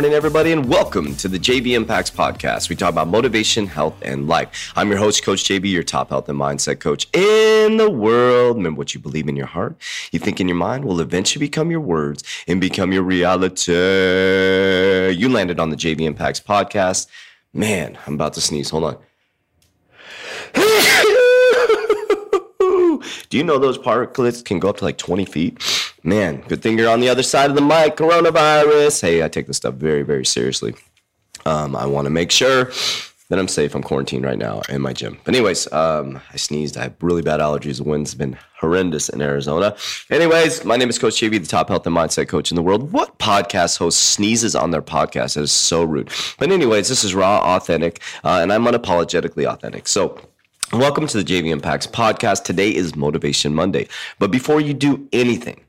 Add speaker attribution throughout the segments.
Speaker 1: morning, everybody, and welcome to the JV Impacts Podcast. We talk about motivation, health, and life. I'm your host, Coach JV, your top health and mindset coach in the world. Remember what you believe in your heart, you think in your mind will eventually become your words and become your reality. You landed on the JV Impacts Podcast. Man, I'm about to sneeze. Hold on. Do you know those particles can go up to like 20 feet? Man, good thing you're on the other side of the mic, coronavirus. Hey, I take this stuff very, very seriously. Um, I want to make sure that I'm safe. I'm quarantined right now in my gym. But anyways, um, I sneezed. I have really bad allergies. The wind's been horrendous in Arizona. Anyways, my name is Coach JV, the top health and mindset coach in the world. What podcast host sneezes on their podcast? That is so rude. But anyways, this is raw, authentic, uh, and I'm unapologetically authentic. So Welcome to the JV Impacts podcast. Today is Motivation Monday. But before you do anything,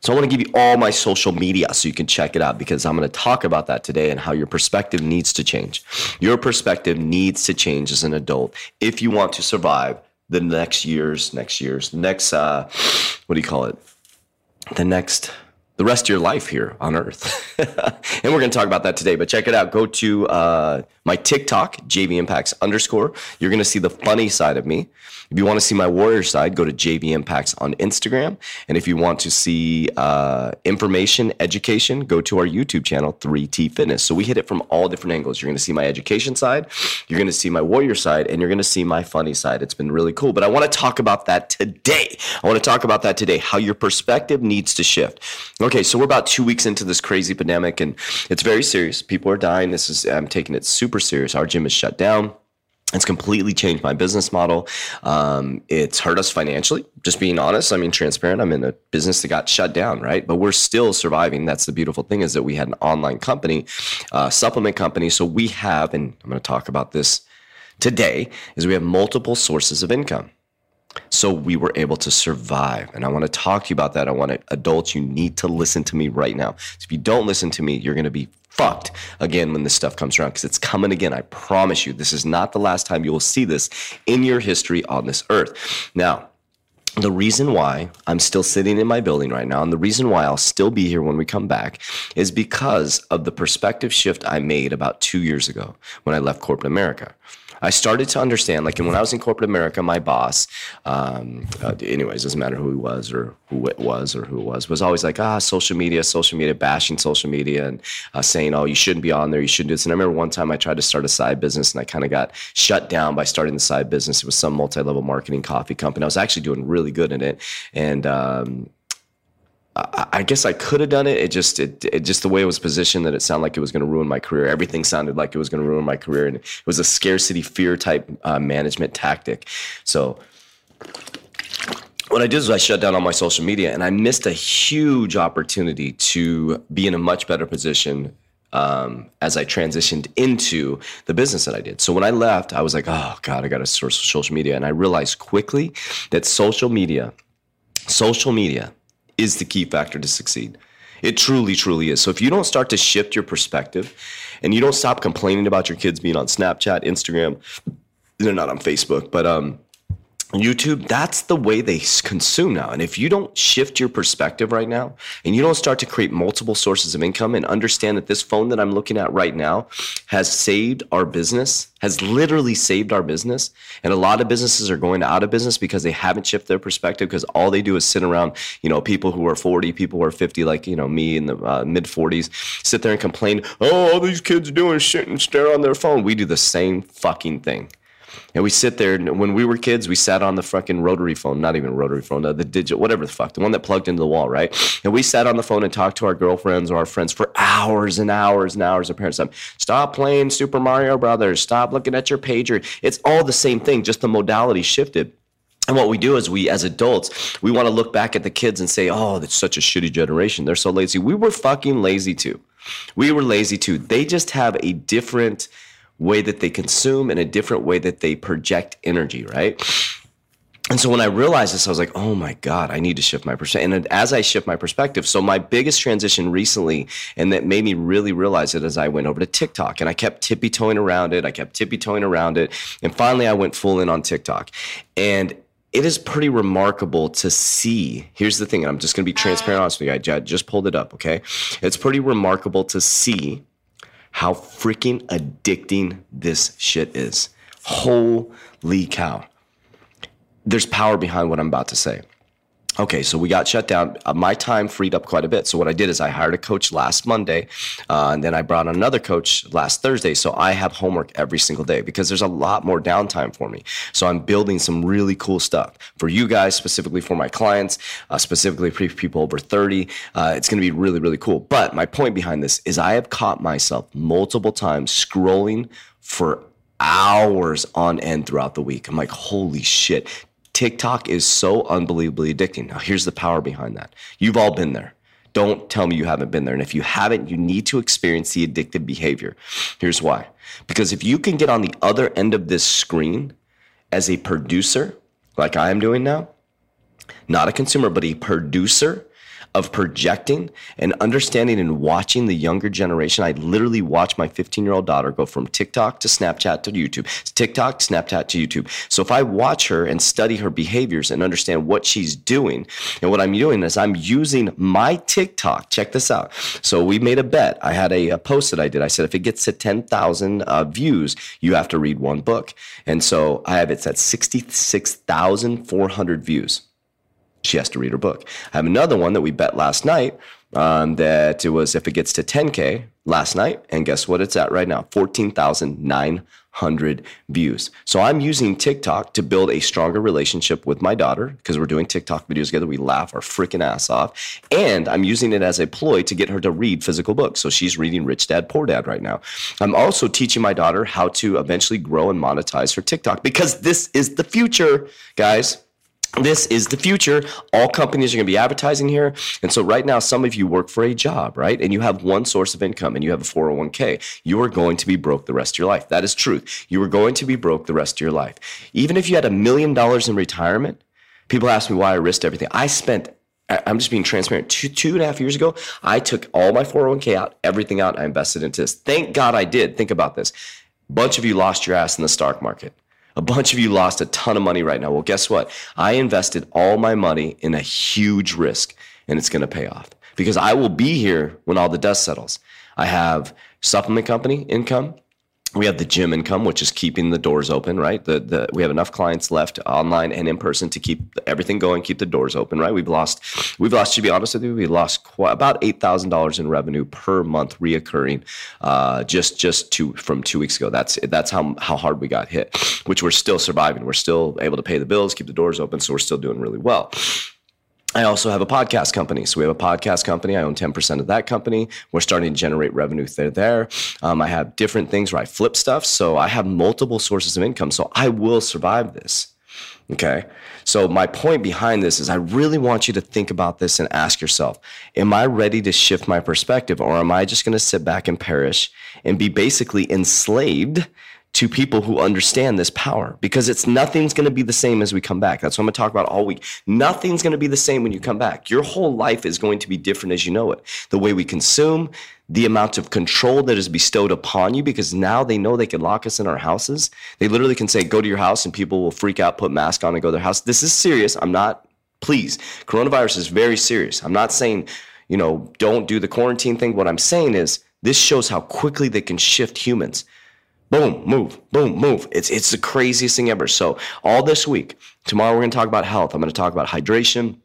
Speaker 1: so I want to give you all my social media so you can check it out because I'm going to talk about that today and how your perspective needs to change. Your perspective needs to change as an adult if you want to survive the next years, next years, the next uh what do you call it? The next the rest of your life here on earth. and we're going to talk about that today, but check it out. Go to uh, my TikTok, JV Impacts underscore. You're going to see the funny side of me. If you want to see my warrior side, go to JV Impacts on Instagram. And if you want to see uh, information, education, go to our YouTube channel, 3T Fitness. So we hit it from all different angles. You're going to see my education side, you're going to see my warrior side, and you're going to see my funny side. It's been really cool. But I want to talk about that today. I want to talk about that today, how your perspective needs to shift. Okay, so we're about two weeks into this crazy pandemic, and it's very serious. People are dying. This is I'm taking it super serious. Our gym is shut down. It's completely changed my business model. Um, it's hurt us financially, just being honest. I mean, transparent. I'm in a business that got shut down, right? But we're still surviving. That's the beautiful thing is that we had an online company, uh, supplement company. So we have, and I'm going to talk about this today, is we have multiple sources of income. So we were able to survive. And I want to talk to you about that. I want to, adults, you need to listen to me right now. If you don't listen to me, you're going to be fucked again when this stuff comes around because it's coming again. I promise you, this is not the last time you will see this in your history on this earth. Now, the reason why I'm still sitting in my building right now, and the reason why I'll still be here when we come back, is because of the perspective shift I made about two years ago when I left corporate America. I started to understand, like, when I was in corporate America, my boss, um, uh, anyways, doesn't matter who he was or who it was or who it was, was always like, ah, social media, social media, bashing social media and uh, saying, oh, you shouldn't be on there, you shouldn't do this. And I remember one time I tried to start a side business and I kind of got shut down by starting the side business. It was some multi level marketing coffee company. I was actually doing really good in it. And, um, I guess I could have done it. It just, it, it, just the way it was positioned that it sounded like it was going to ruin my career. Everything sounded like it was going to ruin my career, and it was a scarcity fear type uh, management tactic. So, what I did is I shut down all my social media, and I missed a huge opportunity to be in a much better position um, as I transitioned into the business that I did. So when I left, I was like, oh God, I got to source social media. And I realized quickly that social media, social media is the key factor to succeed. It truly, truly is. So if you don't start to shift your perspective and you don't stop complaining about your kids being on Snapchat, Instagram, they're not on Facebook, but um, YouTube, that's the way they consume now. And if you don't shift your perspective right now and you don't start to create multiple sources of income and understand that this phone that I'm looking at right now has saved our business, has literally saved our business. And a lot of businesses are going out of business because they haven't shifted their perspective because all they do is sit around, you know, people who are 40, people who are 50, like, you know, me in the uh, mid 40s, sit there and complain, oh, all these kids doing shit and stare on their phone. We do the same fucking thing. And we sit there. And when we were kids, we sat on the fucking rotary phone, not even rotary phone, the, the digital, whatever the fuck, the one that plugged into the wall, right? And we sat on the phone and talked to our girlfriends or our friends for hours and hours and hours. Our parents said, stop playing Super Mario Brothers. Stop looking at your pager. It's all the same thing, just the modality shifted. And what we do is we, as adults, we want to look back at the kids and say, oh, that's such a shitty generation. They're so lazy. We were fucking lazy too. We were lazy too. They just have a different way that they consume and a different way that they project energy, right? and so when I realized this, I was like, oh my God, I need to shift my perspective. And as I shift my perspective, so my biggest transition recently, and that made me really realize it as I went over to TikTok and I kept tippy toeing around it. I kept tippy toeing around it. And finally, I went full in on TikTok. And it is pretty remarkable to see. Here's the thing, and I'm just going to be transparent uh-huh. honest with you. I just pulled it up, okay? It's pretty remarkable to see how freaking addicting this shit is. Holy cow there's power behind what I'm about to say. Okay, so we got shut down. Uh, my time freed up quite a bit. So what I did is I hired a coach last Monday, uh, and then I brought another coach last Thursday. So I have homework every single day because there's a lot more downtime for me. So I'm building some really cool stuff for you guys, specifically for my clients, uh, specifically for people over 30. Uh, it's going to be really, really cool. But my point behind this is I have caught myself multiple times scrolling for hours on end throughout the week. I'm like, holy shit. TikTok is so unbelievably addicting. Now, here's the power behind that. You've all been there. Don't tell me you haven't been there. And if you haven't, you need to experience the addictive behavior. Here's why. Because if you can get on the other end of this screen as a producer, like I am doing now, not a consumer, but a producer of projecting and understanding and watching the younger generation. I literally watch my 15 year old daughter go from TikTok to Snapchat to YouTube, TikTok, Snapchat to YouTube. So if I watch her and study her behaviors and understand what she's doing, and what I'm doing is I'm using my TikTok. Check this out. So we made a bet. I had a, a post that I did. I said, if it gets to 10,000 uh, views, you have to read one book. And so I have it's at 66,400 views she has to read her book. I have another one that we bet last night um, that it was if it gets to 10K last night. And guess what it's at right now? 14,900 views. So I'm using TikTok to build a stronger relationship with my daughter because we're doing TikTok videos together. We laugh our freaking ass off. And I'm using it as a ploy to get her to read physical books. So she's reading Rich Dad Poor Dad right now. I'm also teaching my daughter how to eventually grow and monetize her TikTok because this is the future, guys this is the future. All companies are going to be advertising here. And so, right now, some of you work for a job, right? And you have one source of income and you have a 401k. You are going to be broke the rest of your life. That is truth. You are going to be broke the rest of your life. Even if you had a million dollars in retirement, people ask me why I risked everything. I spent I'm just being transparent. Two, two and a half years ago, I took all my 401k out, everything out, I invested into this. Thank God I did. Think about this. Bunch of you lost your ass in the stock market. A bunch of you lost a ton of money right now. Well, guess what? I invested all my money in a huge risk and it's going to pay off because I will be here when all the dust settles. I have supplement company income we have the gym income, which is keeping the doors open, right? The the we have enough clients left online and in person to keep everything going, keep the doors open, right? We've lost, we've lost. To be honest with you, we lost quite, about eight thousand dollars in revenue per month, reoccurring, uh, just just two from two weeks ago. That's that's how how hard we got hit, which we're still surviving. We're still able to pay the bills, keep the doors open, so we're still doing really well. I also have a podcast company. So we have a podcast company. I own 10% of that company. We're starting to generate revenue there. there. Um, I have different things where I flip stuff. So I have multiple sources of income. So I will survive this. Okay. So my point behind this is I really want you to think about this and ask yourself, am I ready to shift my perspective or am I just going to sit back and perish and be basically enslaved to people who understand this power because it's nothing's going to be the same as we come back. That's what I'm going to talk about all week. Nothing's going to be the same when you come back. Your whole life is going to be different as you know it. The way we consume, the amount of control that is bestowed upon you because now they know they can lock us in our houses. They literally can say, go to your house and people will freak out, put mask on and go to their house. This is serious. I'm not, please. Coronavirus is very serious. I'm not saying, you know, don't do the quarantine thing. What I'm saying is this shows how quickly they can shift humans boom, move, boom, move. It's it's the craziest thing ever. So all this week, tomorrow we're to talk about health. I'm to talk about hydration.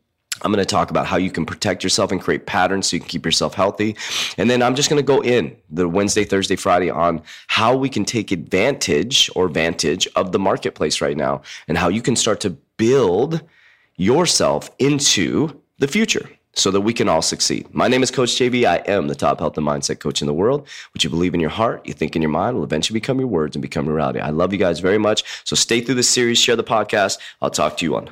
Speaker 1: I'm going to talk about how you can protect yourself and create patterns so you can keep yourself healthy. And then I'm just going to go in the Wednesday, Thursday, Friday on how we can take advantage or vantage of the marketplace right now and how you can start to build yourself into the future so that we can all succeed. My name is Coach JV. I am the top health and mindset coach in the world. What you believe in your heart, you think in your mind will eventually become your words and become reality. I love you guys very much. So stay through this series, share the podcast. I'll talk to you on